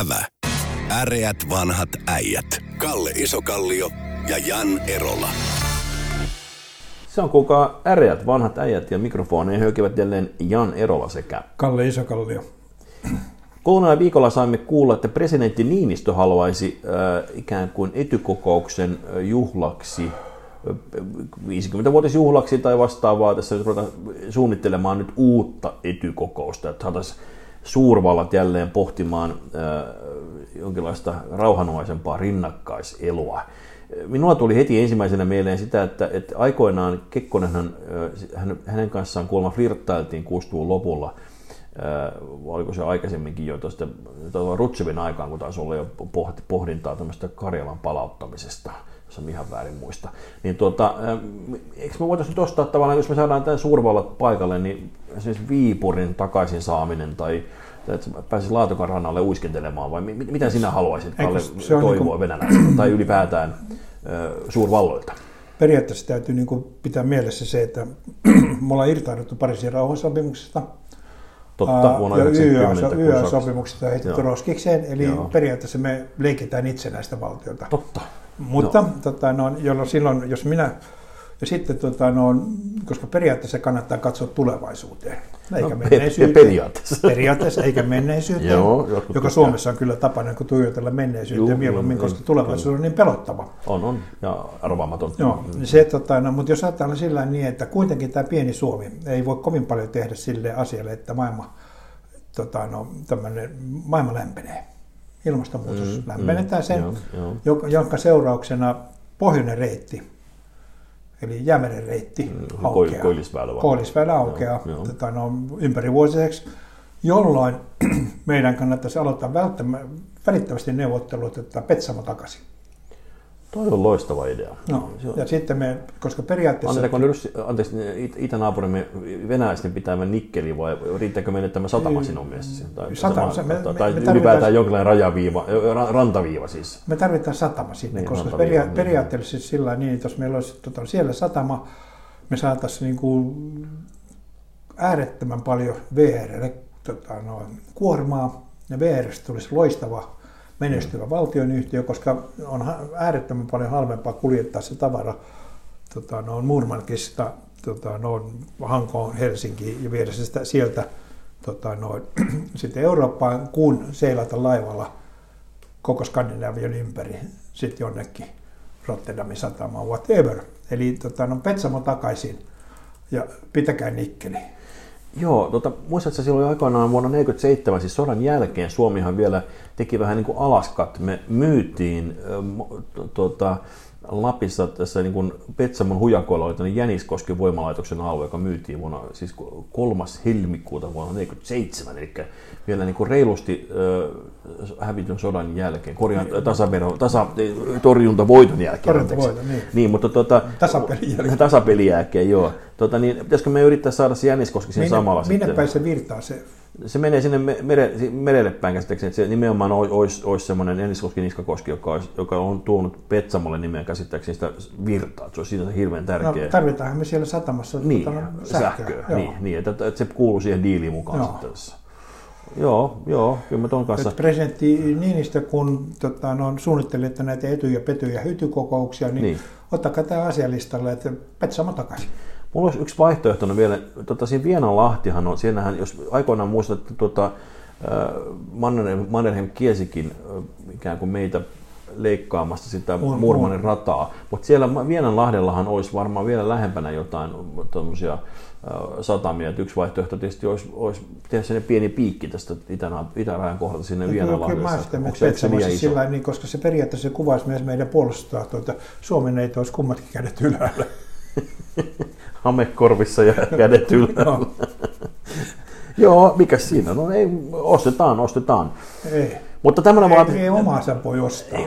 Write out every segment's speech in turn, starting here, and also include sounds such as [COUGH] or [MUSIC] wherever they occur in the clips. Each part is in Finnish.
Ävä. Äreät vanhat äijät. Kalle Isokallio ja Jan Erola. Se on kuulkaa äreät vanhat äijät ja mikrofoneen höykivät jälleen Jan Erola sekä Kalle Isokallio. Kuluneen viikolla saimme kuulla, että presidentti Niinistö haluaisi äh, ikään kuin etykokouksen äh, juhlaksi, äh, 50-vuotisjuhlaksi tai vastaavaa, tässä nyt ruvetaan suunnittelemaan nyt uutta etykokousta, että saataisiin suurvallat jälleen pohtimaan äh, jonkinlaista rauhanomaisempaa rinnakkaiselua. Minulla tuli heti ensimmäisenä mieleen sitä, että, että aikoinaan Kekkonenhan, hän, hänen kanssaan kuulemma flirttailtiin 60-luvun lopulla, oliko se aikaisemminkin jo tuosta Rutsevin aikaan, kun taisi olla jo pohdintaa tämmöistä Karjalan palauttamisesta, jos on ihan väärin muista. Niin tuota, eikö me voitaisiin nyt ostaa tavallaan, jos me saadaan tämän suurvallat paikalle, niin esimerkiksi Viipurin takaisin saaminen tai että pääsisi Laatokan rannalle uiskentelemaan, vai mitä sinä haluaisit, Kalle, toivoa niin venäläiseltä tai ylipäätään suurvalloilta? Periaatteessa täytyy niin kuin pitää mielessä se, että [CLEARS THROAT] me ollaan irtauduttu Pariisin rauhansopimuksesta, Totta, vuonna ja YA-sopimuksesta heitetty roskikseen, eli Joo. periaatteessa me leikitään itsenäistä valtiota. Totta. Mutta no. tota, no, jolloin silloin, jos minä ja sitten, tota, no, koska periaatteessa kannattaa katsoa tulevaisuuteen, eikä no, menneisyyteen. Periaatteessa. Periaatteessa, eikä [LAUGHS] menneisyyteen, Joo, joka Suomessa on kyllä tapana kun tuijotella menneisyyteen Juu, mieluummin, koska tulevaisuus on niin pelottava. On, on, ja arvaamaton. Joo, se, tota, no, mutta jos ajatellaan sillä niin, että kuitenkin tämä pieni Suomi ei voi kovin paljon tehdä sille asialle, että maailma, tota, no, maailma lämpenee. Ilmastonmuutos mm, lämpenetään mm, sen, joo, joo. jonka seurauksena pohjoinen reitti eli Jäämeren reitti mm, aukeaa. Koillisväylä, Koillisväylä aukeaa joo, tota, no, ympärivuosiseksi, jolloin [CLEARS THROAT] meidän kannattaisi aloittaa välittömästi neuvottelut, että Petsamo takaisin. Toi on loistava idea. No, ja sitten me, koska periaatteessa... Annetaanko nyt, anteeksi, itänaapurimme venäläisten pitämään nikkeli vai riittääkö meille tämä satama sinun mielestäsi? Tai, satama, se, me, tai me, ylipäätään tarvitaan, jonkinlainen rajaviiva, rantaviiva siis. Me tarvitaan satama sinne, niin, koska peria- niin. periaatteessa sillä niin, että jos meillä olisi tota, siellä satama, me saataisiin niin kuin äärettömän paljon VRlle tota, no, kuormaa, ja VRstä tulisi loistava menestyvä valtionyhtiö, koska on äärettömän paljon halvempaa kuljettaa se tavara tota, no, Murmankista tota, no, Hankoon, Helsinkiin ja viedä se sitä sieltä tota, no, [CLEARS THROAT] sitten Eurooppaan, kun seilata laivalla koko Skandinavian ympäri sitten jonnekin Rotterdamin satamaan, whatever. Eli tota, no, Petsamo takaisin ja pitäkää nikkeli. Joo, tota, muistatko silloin aikoinaan vuonna 1947, siis sodan jälkeen Suomihan vielä teki vähän niin kuin alaskat. Me myytiin tota, Lapissa tässä niin kuin Petsamon hujakoilla oli tämmöinen Jäniskosken voimalaitoksen alue, joka myytiin vuonna, siis kolmas helmikuuta vuonna 1947, eli vielä niin kuin reilusti äh, hävityn sodan jälkeen, korjaan niin. tasavero, tasa, torjuntavoiton jälkeen. Torjuntavoiton, niin. niin. mutta tota, tasapelin jälkeen. Tasapelin jälkeen, joo. Tota, niin, pitäisikö me yrittää saada se Jäniskoski minne, samalla minne sitten? päin se virtaa se se menee sinne mere, merelle päin käsittääkseni, että se nimenomaan olisi, olisi semmoinen Eniskoski Niskakoski, joka, olisi, joka on tuonut Petsamolle nimeä käsittääkseni sitä virtaa, että se olisi siinä hirveän tärkeä. No, tarvitaanhan me siellä satamassa niin, sähköä. sähköä niin, niin, että, että, se kuuluu siihen diiliin mukaan joo. sitten tässä. Joo, joo, kyllä mä ton kanssa. Että presidentti Niinistö, kun tota, no, suunnittelette näitä etu- ja pety- ja hytykokouksia, niin, niin. ottakaa tämä asialistalle, että Petsamo takaisin. Mulla olisi yksi vaihtoehto vielä, tota, siinä Vienan Lahtihan on, siinähän, jos aikoinaan muistatte, tuota, Mannerheim, Mannerheim kiesikin ikään kuin meitä leikkaamasta sitä Murmanin rataa, mutta siellä Vienan lahdellahan olisi varmaan vielä lähempänä jotain tuommoisia satamia. Et yksi vaihtoehto tietysti olisi, olisi tehdä sinne pieni piikki tästä itärajan kohdalta sinne Vienanlahdelle. Onko se, se iso? Sillä, niin, koska se periaatteessa kuvaisi myös meidän puolustustahtoa, että Suomen ei olisi kummatkin kädet ylhäällä. [LAUGHS] hamekorvissa ja kädet ylhäällä. Joo, mikä siinä? No ei, ostetaan, ostetaan. Ei. Mutta tämmöinen ei, ei omaa voi ostaa. Ei,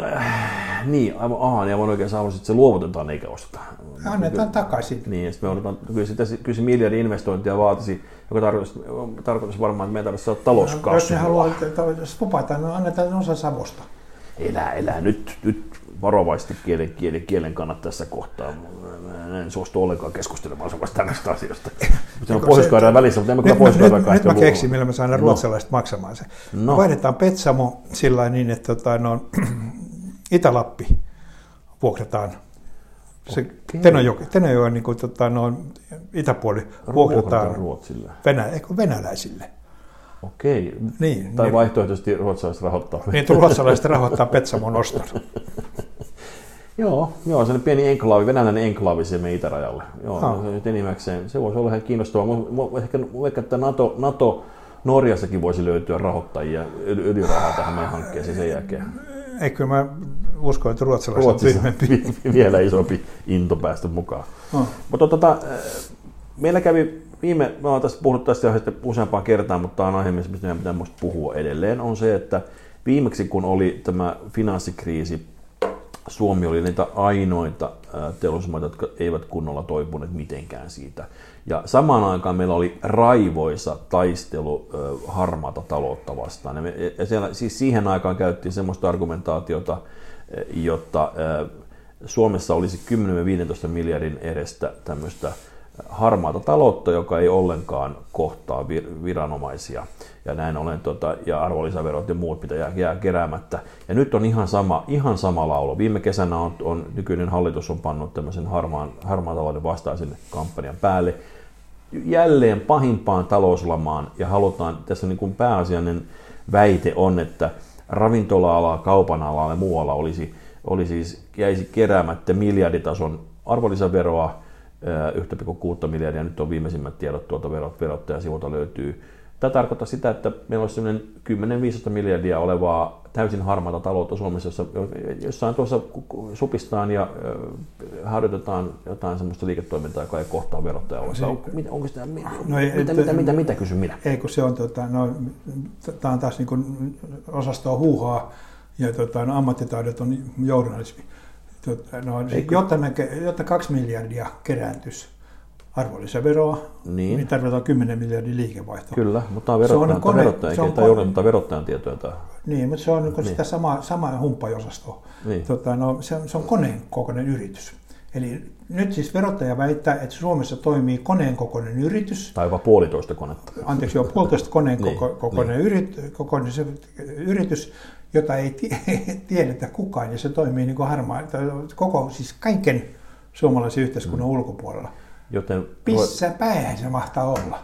niin, aivan, aha, niin aivan oikein sanoisin, että se luovutetaan eikä osteta. Annetaan takaisin. Niin, ja me odotetaan, kyllä, sitä, kyllä se miljardi investointia vaatisi, joka tarkoittaisi, tarkoittaisi varmaan, että meidän tarvitsisi saada talouskasvua. Jos ne haluaa, että spopataan, niin annetaan osa Savosta. Elää, elää, nyt, nyt varovasti kielen, kielen, kielen kannat tässä kohtaa. Mä en suostu ollenkaan keskustelemaan sellaista tällaista asioista. Se on pohjois välissä, mutta en mä kyllä pohjois Nyt, nyt, nyt mä keksin, millä mä saan no. ruotsalaiset maksamaan sen. No. vaihdetaan Petsamo sillä niin, että tota, no, [CLEARS THROAT] Itä-Lappi vuokrataan se okay. Tenojoki, Tenojoen niin kuin, tota, no, itäpuoli vuokrataan Ruotsille. Venä, eikö, venäläisille. Okei. Niin, tai niin, vaihtoehtoisesti ruotsalaiset rahoittaa. Niin, ruotsalaiset rahoittaa Petsamon oston. [LAUGHS] joo, joo, se on pieni enklaavi, venäläinen enklaavi siihen itärajalle. Joo, no. se nyt enimmäkseen. Se voisi olla ihan kiinnostavaa. Ehkä, ehkä että NATO, NATO Norjassakin voisi löytyä rahoittajia, ylirahaa tähän meidän hankkeeseen sen jälkeen. Eikö mä usko, että ruotsalaiset on tyhmempi. vielä isompi into päästä mukaan. No. Mutta tota, meillä kävi viime, mä oon tässä puhunut tästä aiheesta useampaan kertaan, mutta tämä on aihe, mistä meidän pitää puhua edelleen, on se, että viimeksi kun oli tämä finanssikriisi, Suomi oli niitä ainoita teollisuusmaita, jotka eivät kunnolla toipuneet mitenkään siitä. Ja samaan aikaan meillä oli raivoisa taistelu harmaata taloutta vastaan. Ja siellä, siis siihen aikaan käyttiin sellaista argumentaatiota, jotta Suomessa olisi 10-15 miljardin edestä tämmöistä harmaata taloutta, joka ei ollenkaan kohtaa viranomaisia. Ja näin ollen, tota, ja arvonlisäverot ja muut, mitä jää, jää keräämättä. Ja nyt on ihan sama, ihan sama laulo. Viime kesänä on, on nykyinen hallitus on pannut tämmöisen harmaan, harmaan talouden vastaisen kampanjan päälle. Jälleen pahimpaan talouslamaan, ja halutaan, tässä niin kuin pääasiallinen väite on, että ravintola-ala, kaupan alalla ja muualla olisi, olisi siis, jäisi keräämättä miljarditason arvonlisäveroa, 1,6 miljardia, nyt on viimeisimmät tiedot tuolta verot, verottajan sivulta löytyy. Tämä tarkoittaa sitä, että meillä olisi sellainen 10-15 miljardia olevaa täysin harmaata taloutta Suomessa, jossa jossain tuossa supistaan ja harjoitetaan jotain sellaista liiketoimintaa, joka ei kohtaa verottaja. On, mitä, onko sitä, no ei, mitä, mitä, mitä, mitä, kysyn minä? Ei, kun se on, tota, no, tämä on taas niin osastoa huuhaa ja tota, no, ammattitaidot on journalismi. Tota, no, jotta, me, jotta kaksi miljardia kerääntyisi arvonlisäveroa, niin. niin tarvitaan 10 miljardia liikevaihtoa. Kyllä, mutta on verottajan, kone, verottajan, se on tai kone, mutta verottajan tietoja. Tai... Niin, mutta se on niin. sitä samaa, samaa humppajosastoa. Niin. Tota, no, se, se on koneen kokoinen yritys. Eli nyt siis verottaja väittää, että Suomessa toimii koneen kokoinen yritys. Tai jopa puolitoista konetta. Anteeksi, joo, puolitoista koneen niin, kokoinen, niin. Yrit, kokoinen yritys, jota ei tiedetä [LAUGHS] kukaan, ja se toimii niin kuin harmaa, koko, siis kaiken suomalaisen yhteiskunnan mm. ulkopuolella. Joten Missä päin se mahtaa olla?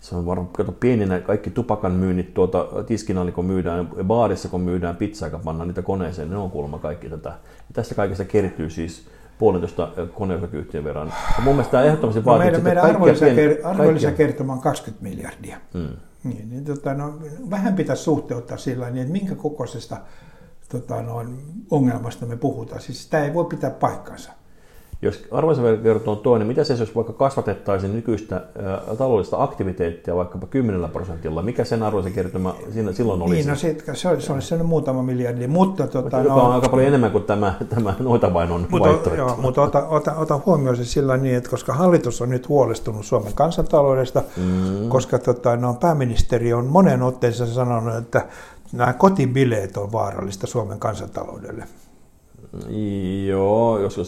Se on varmaan, kato pieninä kaikki tupakan myynnit tuota tiskin kun myydään, baarissa kun myydään pizzaa, joka pannaan niitä koneeseen, ne on kuulemma kaikki tätä. Ja tästä kaikesta kertyy siis puolentoista koneosakeyhtiön verran. Ja mun mielestä tämä ehdottomasti vaatii, no meidän, meidän arvonlisäkertoma on 20 miljardia. Hmm. Niin, niin, tota, no, vähän pitäisi suhteuttaa sillä niin, että minkä kokoisesta tota, no, ongelmasta me puhutaan. Siis sitä ei voi pitää paikkansa. Jos arvonlisävero on toinen, mitä se jos vaikka kasvatettaisiin nykyistä ä, taloudellista aktiviteettia vaikkapa 10 prosentilla, mikä sen arvonlisäkertymä siinä silloin olisi? Niin, no sit, se olisi, se olisi sen muutama miljardi, mutta... Tota, joka no, on aika paljon enemmän kuin tämä, tämä noita vain on mutta, vaihtoehto. Joo, mutta ota, ota, ota huomioon se sillä niin, että koska hallitus on nyt huolestunut Suomen kansantaloudesta, mm. koska tota, no, pääministeri on monen otteessa sanonut, että nämä kotibileet on vaarallista Suomen kansantaloudelle. Joo, jos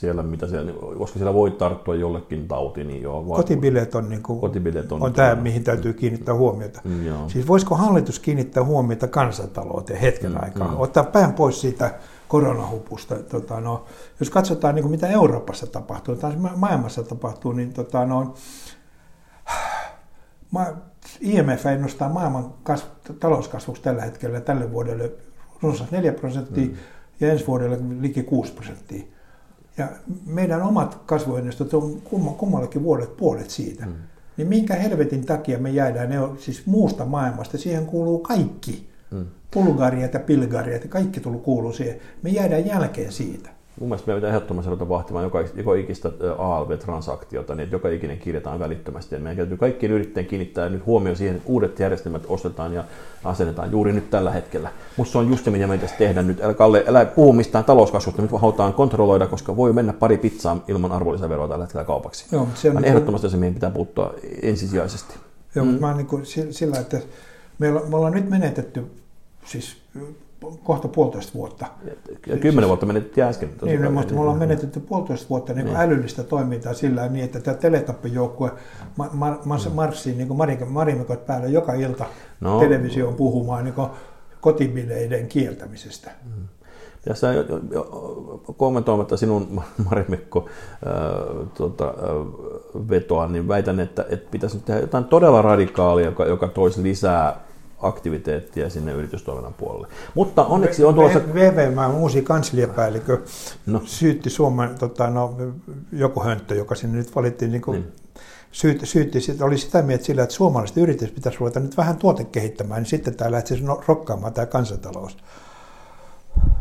siellä, mitä siellä, koska siellä voi tarttua jollekin tauti, niin joo. Kotibileet on, niin kuin, kotibileet on, on tämä, mihin täytyy kiinnittää huomiota. Mm, joo. Siis voisiko hallitus kiinnittää huomiota kansantalouteen hetken mm, aikaa, mm. ottaa pään pois siitä koronahupusta. Tota, no, jos katsotaan, niin kuin mitä Euroopassa tapahtuu tai maailmassa tapahtuu, niin tota, no, IMF ennustaa maailman kasv- talouskasvuksi tällä hetkellä tälle vuodelle runsaat 4 prosenttia mm. ja ensi vuodelle liki 6 prosenttia. Ja meidän omat kasvuennustot on kummallakin vuodet puolet siitä. Mm. Niin minkä helvetin takia me jäädään ne siis muusta maailmasta, siihen kuuluu kaikki. Mm. Bulgariat ja Pilgariat ja kaikki tullut kuuluu siihen. Me jäädään jälkeen siitä. Mun mielestä meidän pitää ehdottomasti ruveta vahtimaan joka, joka ikistä ALV-transaktiota, niin että joka ikinen kirjataan välittömästi. Ja meidän täytyy kaikkien yrittäjien kiinnittää nyt huomioon siihen, että uudet järjestelmät ostetaan ja asennetaan juuri nyt tällä hetkellä. Musta se on just se, mitä meidän tehdä nyt. Älä, Kalle, älä puhu mistään talouskasvusta, nyt halutaan kontrolloida, koska voi mennä pari pizzaa ilman arvonlisäveroa tällä hetkellä kaupaksi. Joo, se on niin ehdottomasti se, mihin pitää puuttua ensisijaisesti. Joo, mm. mä niin kuin sillä, että me ollaan nyt menetetty siis kohta puolitoista vuotta. Ja kymmenen vuotta menetettiin äsken. Niin, niin, mutta me ollaan menetetty puolitoista vuotta niin niin. älyllistä toimintaa sillä niin, että tämä teletappijoukkue ma- ma- ma- marssii niin marimekot päällä joka ilta no. televisioon puhumaan niin kotibileiden kieltämisestä. Mm. Tässä kommentoimatta sinun Marimekko tuota, vetoa, niin väitän, että, että pitäisi nyt tehdä jotain todella radikaalia, joka, joka toisi lisää aktiviteettia sinne yritystoiminnan puolelle. Mutta onneksi on tulossa... VVM uusi kansliapäällikö no. syytti Suomen, tota, no, joku hönttö, joka sinne nyt valittiin, niin kuin, niin. Syytti, syytti, oli sitä mieltä sillä, että suomalaiset yritykset pitäisi ruveta nyt vähän tuotekehittämään, niin sitten tämä lähtisi no, rokkaamaan tämä kansantalous.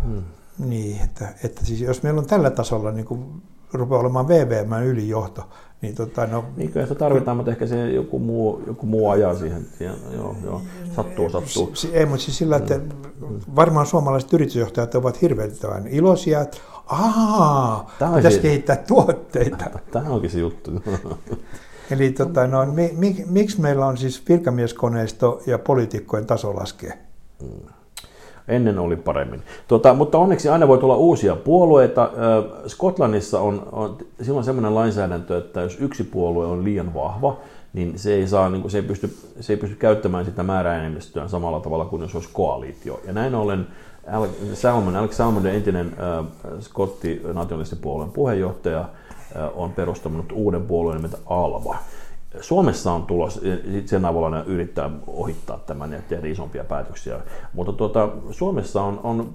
Hmm. Niin, että, että siis jos meillä on tällä tasolla niin kuin rupeaa olemaan VVM ylijohto, niin tota, no, niin kyllä sitä tarvitaan, mutta ehkä se joku muu, joku muu ajaa siihen. siihen joo, joo. Sattuu, sattuu. Si, ei, mutta siis sillä, että mm. varmaan suomalaiset yritysjohtajat ovat hirveän iloisia, että aah, pitäisi se... kehittää tuotteita. [LAUGHS] Tämä onkin se juttu. [LAUGHS] Eli tota, no, mi, mi, miksi meillä on siis virkamieskoneisto ja poliitikkojen taso laskee? Mm. Ennen oli paremmin. Tota, mutta onneksi aina voi tulla uusia puolueita. Skotlannissa on, on silloin sellainen lainsäädäntö, että jos yksi puolue on liian vahva, niin se ei, saa, niin kuin, se ei, pysty, se ei pysty käyttämään sitä määräenemmistöä samalla tavalla kuin jos olisi koalitio. Ja näin ollen Salmon, Alex Salmon, entinen äh, skotti nationalistipuolueen puheenjohtaja, äh, on perustanut uuden puolueen nimeltä Alva. Suomessa on tulos, sen avulla ne yrittää ohittaa tämän ja tehdä isompia päätöksiä, mutta tuota, Suomessa on, on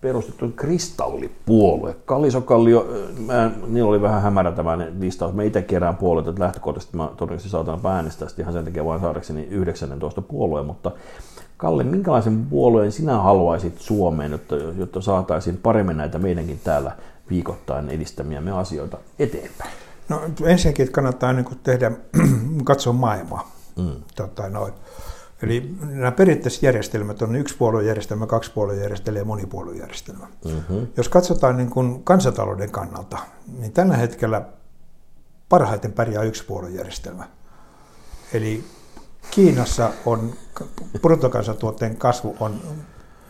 perustettu kristallipuolue. Kallisokallio, mä, niillä oli vähän hämärä tämä listaus. Mä itse kerään puolueet, että lähtökohtaisesti mä todennäköisesti saatan äänestää ihan sen takia vain saadakseni 19 puolueen, mutta Kalle, minkälaisen puolueen sinä haluaisit Suomeen, jotta, jotta saataisiin paremmin näitä meidänkin täällä viikoittain edistämiämme asioita eteenpäin? No ensinnäkin että kannattaa niin tehdä, [CLEARS THROAT] katsoa maailmaa. Mm. Tota, noin. Eli nämä perinteiset järjestelmät on yksi puoluejärjestelmä, kaksi puoluejärjestelmä ja monipuoluejärjestelmä. Mm-hmm. Jos katsotaan niin kuin kansantalouden kannalta, niin tällä hetkellä parhaiten pärjää yksi puoluejärjestelmä. Eli Kiinassa on bruttokansantuotteen kasvu on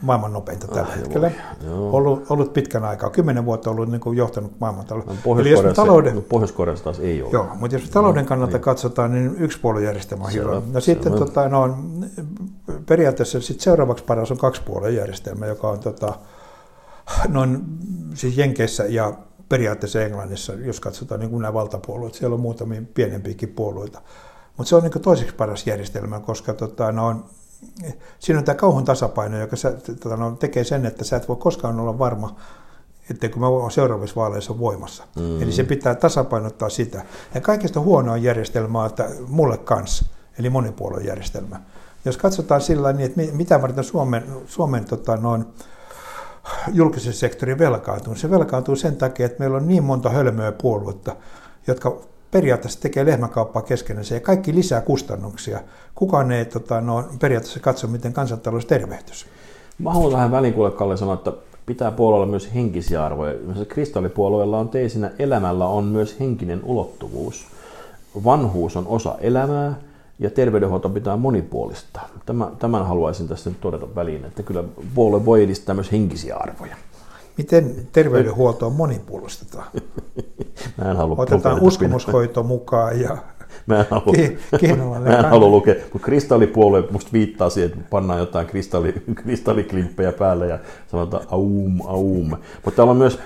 maailman nopeinta tällä ah, hetkellä. Ollut, ollut pitkän aikaa, kymmenen vuotta ollut niin kuin johtanut maailmantalouden. No, Pohjois-Koreassa, talouden, Pohjois-Koreassa taas ei ole. Joo, mutta jos talouden kannalta niin. katsotaan, niin yksi puoluejärjestelmä on hyvä. No sitten tota, no, periaatteessa sit seuraavaksi paras on kaksi järjestelmä, joka on tota, noin, siis Jenkeissä ja periaatteessa Englannissa, jos katsotaan niin kuin nämä valtapuolueet, siellä on muutamia pienempiäkin puolueita. Mutta se on niin toiseksi paras järjestelmä, koska tota, no, siinä on tämä kauhun tasapaino, joka sä, tota, no, tekee sen, että sä et voi koskaan olla varma, etteikö mä oon seuraavissa vaaleissa voimassa. Mm. Eli se pitää tasapainottaa sitä. Ja kaikista huonoa järjestelmää, että mulle kanssa, eli monipuoluejärjestelmä. Jos katsotaan sillä niin, että mitä varten Suomen, Suomen tota, noin, julkisen sektorin velkaantuu, se velkaantuu sen takia, että meillä on niin monta hölmöä puoluetta, jotka periaatteessa tekee lehmäkauppaa keskenään ja kaikki lisää kustannuksia. Kukaan ei tota, no, periaatteessa katso, miten kansantalous tervehtyisi. Mä haluan vähän väliin kuule Kalle sanoa, että pitää puolueella myös henkisiä arvoja. Kristallipuolueella on teisinä, elämällä on myös henkinen ulottuvuus. Vanhuus on osa elämää ja terveydenhuolto pitää monipuolistaa. Tämän haluaisin tässä nyt todeta väliin, että kyllä puolue voi edistää myös henkisiä arvoja. Miten terveydenhuoltoa monipuolistetaan? [LAUGHS] Mä en halua Otetaan uskomushoito mukaan ja [LAUGHS] Mä en halua, ki- [LAUGHS] mä en halua lukea, kun kristallipuolue musta viittaa siihen, että pannaan jotain kristalli, kristalliklimppejä päälle ja sanotaan aum, aum. Mutta täällä on myös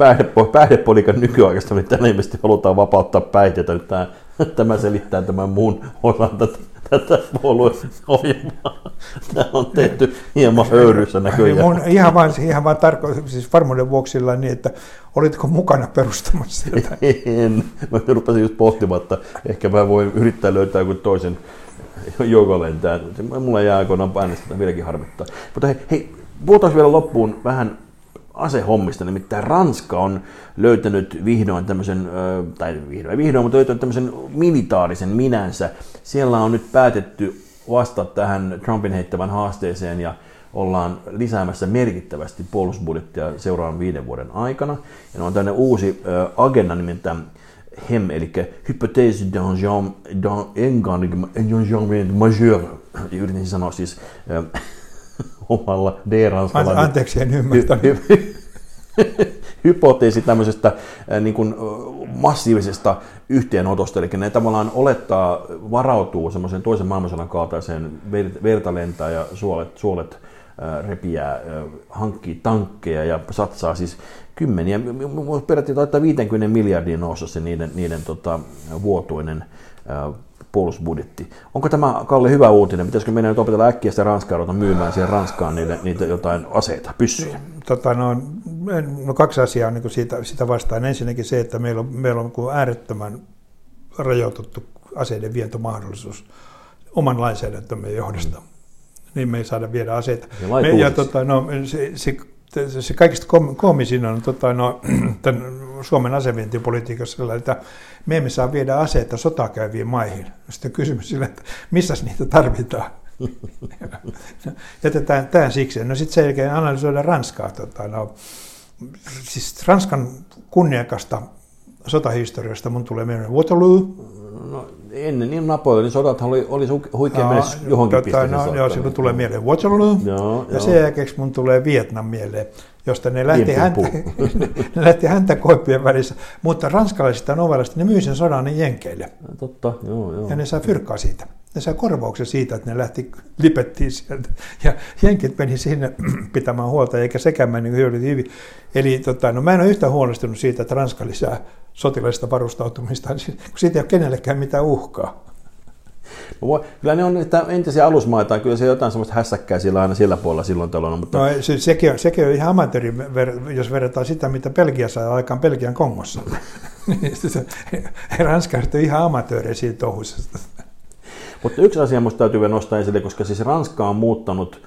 päihdepoliikan nykyaikaista, niin ilmeisesti halutaan vapauttaa päihteitä. Tämä, tämä selittää tämän muun osan tätä tätä puolueohjelmaa. Tämä on tehty hieman höyryssä näköjään. Mun ihan vain, ihan vain tarko- siis varmuuden vuoksi niin, että olitko mukana perustamassa sitä? En. Mä rupesin just pohtimaan, että ehkä mä voin yrittää löytää joku toisen joukolentään. Mulla jää aikoinaan äänestä, vieläkin harmittaa. Mutta hei, hei puhutaan vielä loppuun vähän asehommista, nimittäin Ranska on löytänyt vihdoin tämmöisen, tai vihdoin vihdoin, mutta löytänyt tämmöisen militaarisen minänsä. Siellä on nyt päätetty vastata tähän Trumpin heittävän haasteeseen ja ollaan lisäämässä merkittävästi puolustusbudjettia seuraavan viiden vuoden aikana. Ja on tämmöinen uusi agenda nimeltään HEM, eli Hypothèse d'un engagement majeur, yritin sanoa siis omalla D-ranskalla. Anteeksi, en ymmärtänyt. hypoteesi tämmöisestä niin kuin, massiivisesta yhteenotosta, eli ne tavallaan olettaa, varautuu semmoisen toisen maailmansodan kaltaiseen verta lentää ja suolet, suolet repiää, hankkii tankkeja ja satsaa siis kymmeniä, periaatteessa taitaa 50 miljardin noussa se niiden, niiden tota, vuotuinen puolustusbudjetti. Onko tämä, Kalle, hyvä uutinen? Pitäisikö meidän nyt opetella äkkiä sitä Ranskaa ruveta myymään siihen Ranskaan niitä, niitä jotain aseita, pyssyjä? Tota, no, no, kaksi asiaa niin siitä, sitä vastaan. Ensinnäkin se, että meillä on, meillä on äärettömän rajoitettu aseiden vientomahdollisuus oman lainsäädäntömme johdosta. Mm. Niin me ei saada viedä aseita. Ja, me, ja tota, no, se, se, se kaikista koomisin on tota, no, [CLEARS THROAT] tämän Suomen asevientipolitiikassa että me emme saa viedä aseita sotaa käyviin maihin. Sitten kysymys sillä, että missä niitä tarvitaan. [LAUGHS] Jätetään tämä siksi. No sitten sen jälkeen Ranskaa. Tota, no, siis Ranskan kunniakasta sotahistoriasta mun tulee mieleen Waterloo. No, ennen niin Napoleonin sodat oli, oli huikea no, mennä johonkin tota. No, joo, sitten tulee mieleen Waterloo. Joo, ja joo. sen jälkeen mun tulee Vietnam mieleen josta ne lähti, häntä, [LAUGHS] ne lähti häntä koippien välissä. Mutta ranskalaisista novellista ne myy sen sodan ne jenkeille. Totta, joo, joo. Ja ne saa fyrkkaa siitä. Ne saa korvauksen siitä, että ne lähti, [LAUGHS] lipettiin sieltä. Ja jenkit meni sinne [CLEARS THROAT] pitämään huolta, eikä sekään meni hyvin. Eli tota, no, mä en ole yhtä huolestunut siitä, että Ranska lisää sotilaista varustautumista, kun siitä ei ole kenellekään mitään uhkaa. Kyllä ne on niitä entisiä alusmaita, kyllä se jotain semmoista hässäkkää sillä aina sillä puolella silloin tällöin. Mutta... No, se, sekin, on, sekin on ihan amatööri, jos verrataan sitä, mitä Belgia sai aikaan Belgian Kongossa. [LAUGHS] Niin Ranska on ihan amatööri siitä touhuisesta. Mutta yksi asia minusta täytyy vielä nostaa esille, koska siis Ranska on muuttanut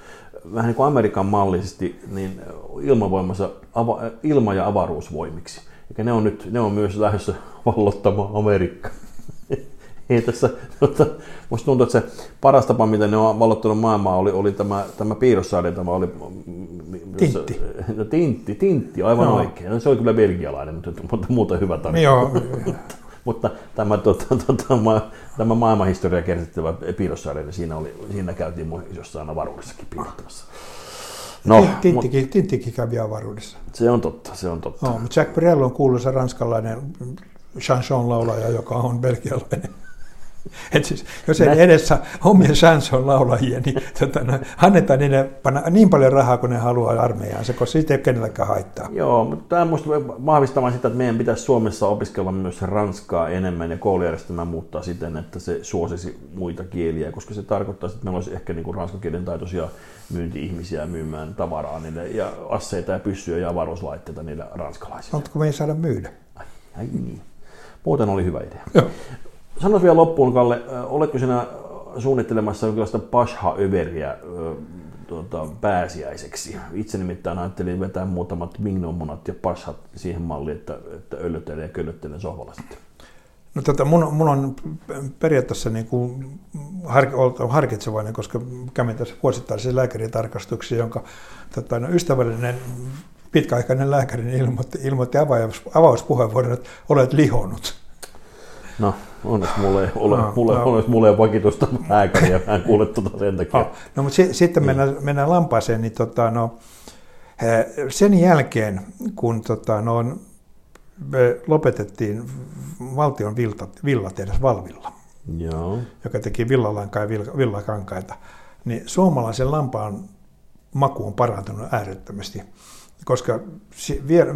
vähän niin kuin Amerikan mallisesti niin ilmavoimassa ava, ilma- ja avaruusvoimiksi. Eikä ne on nyt ne on myös lähdössä vallottamaan Amerikkaa [LAUGHS] ei tässä, mutta musta tuntuu, että se paras tapa, miten ne on valottanut maailmaa, oli, oli tämä, tämä tämä oli... Tintti. No, tintti, tintti, aivan no. oikein. Se oli kyllä belgialainen, mutta, mutta muuta hyvä tarina. Joo. [LAUGHS] mutta tämä, tota, tota, ma, tämä maailmanhistoria kerrottava piirrossarja, niin siinä, oli, siinä käytiin jossain avaruudessakin piirottamassa. No, Tinttikin, Tinttikin kävi avaruudessa. Se on totta, se on totta. No, mutta Jack Brel on kuuluisa ranskalainen chanson-laulaja, joka on belgialainen. [LAUGHS] Et siis, jos ei edessä omia chanson laulajia, niin [LAUGHS] tota, no, annetaan niille panna niin paljon rahaa kuin ne haluaa armeijaan, se, koska siitä ei ole kenellekään haittaa. Joo, mutta tämä minusta vahvistamaan sitä, että meidän pitäisi Suomessa opiskella myös ranskaa enemmän ja koulujärjestelmä muuttaa siten, että se suosisi muita kieliä, koska se tarkoittaa, että meillä olisi ehkä niin ranskakielen taitoisia myynti-ihmisiä myymään tavaraa niille ja asseita ja pyssyjä ja avaruuslaitteita niille ranskalaisille. Mutta kun me ei saada myydä. Ai, ai niin. Muuten oli hyvä idea. Joo. Sanois vielä loppuun, Kalle, oletko sinä suunnittelemassa jonkinlaista pasha-överiä tuota, pääsiäiseksi? Itse nimittäin ajattelin vetää muutamat mignomonat ja pashat siihen malliin, että, että öllöttelen ja köllöttelen sohvalla sitten. No, tota, mun, mun, on periaatteessa niin kuin har, harkitsevainen, koska kävin tässä vuosittaisessa lääkäritarkastuksessa, jonka tota, no, ystävällinen pitkäaikainen lääkäri ilmoitti, ilmoitti avaus, avauspuheenvuoron, että olet lihonut. No, onneksi mulle ei ole, no, mulle, no. onneksi mulle ei vakituista lääkäriä, mä en [LAUGHS] kuule tuota sen takia. No, no mutta si, sitten niin. mennään, mennään lampaaseen, niin tota, no, sen jälkeen, kun tota, no, me lopetettiin valtion villatehdas Valvilla, Joo. joka teki villalankaa ja villakankaita, niin suomalaisen lampaan maku on parantunut äärettömästi koska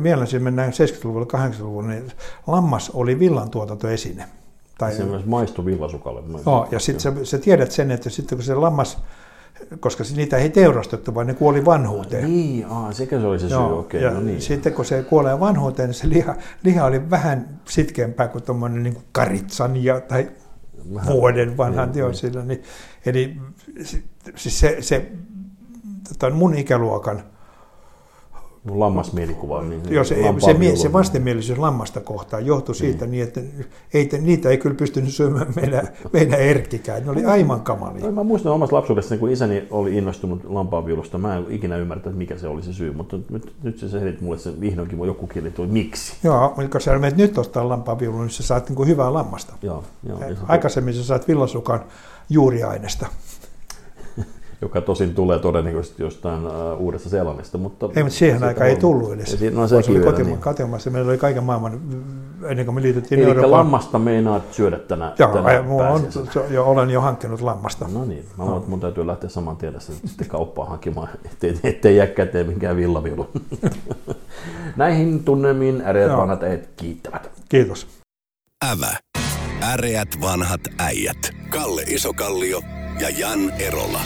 vielä se mennään 70-luvulle, 80-luvulle, niin lammas oli villan tuotantoesine. Tai, se myös maistui villasukalle. Joo, ja sitten sä, sä, tiedät sen, että sitten kun se lammas, koska niitä ei teurastettu, vaan ne kuoli vanhuuteen. Niin, aa, sekä se oli se syy, okei. Okay, no niin. sitten kun se kuolee vanhuuteen, niin se liha, liha oli vähän sitkeämpää kuin tuommoinen niin kuin karitsan ja, tai vähän, vuoden vanhan niin, teosilla. Niin, eli siis se, se tota, mun ikäluokan lammasmielikuva. Niin Joo, se, se, se vastenmielisyys lammasta kohtaan johtui siitä, niin. niin että ei, niitä ei kyllä pystynyt syömään meidän, meidän erkkikään. Ne oli aivan kamalia. No, mä muistan omassa lapsuudessani, kun isäni oli innostunut lampaanviulusta. Mä en ikinä ymmärtänyt, mikä se oli se syy, mutta nyt, nyt se selitti mulle se vihdoinkin joku kieli, että miksi. Joo, mutta kun sä menet nyt ostaa lampaanviulun, niin sä saat niin kuin hyvää lammasta. Joo, joo, Aikaisemmin sä saat villasukan juuriainesta. Joka tosin tulee todennäköisesti jostain uh, uudesta Seelannista. Mutta ei, mutta siihen aikaan ei tullut edes. No, se oli kotima- niin. kotimaassa. Meillä oli kaiken maailman, ennen kuin me liityttiin Eli Euroopan... lammasta meinaat syödä tänä, Joo, tänä on, jo, olen jo hankkinut lammasta. No niin, mä no. mun täytyy lähteä saman tiedä sitten kauppaan hankkimaan, ettei, ettei jää käteen minkään villavilu. [LAUGHS] Näihin tunnemiin äreät vanhat äijät kiittävät. Kiitos. Ävä. Äreät vanhat äijät. Kalle Isokallio ja Jan Erola.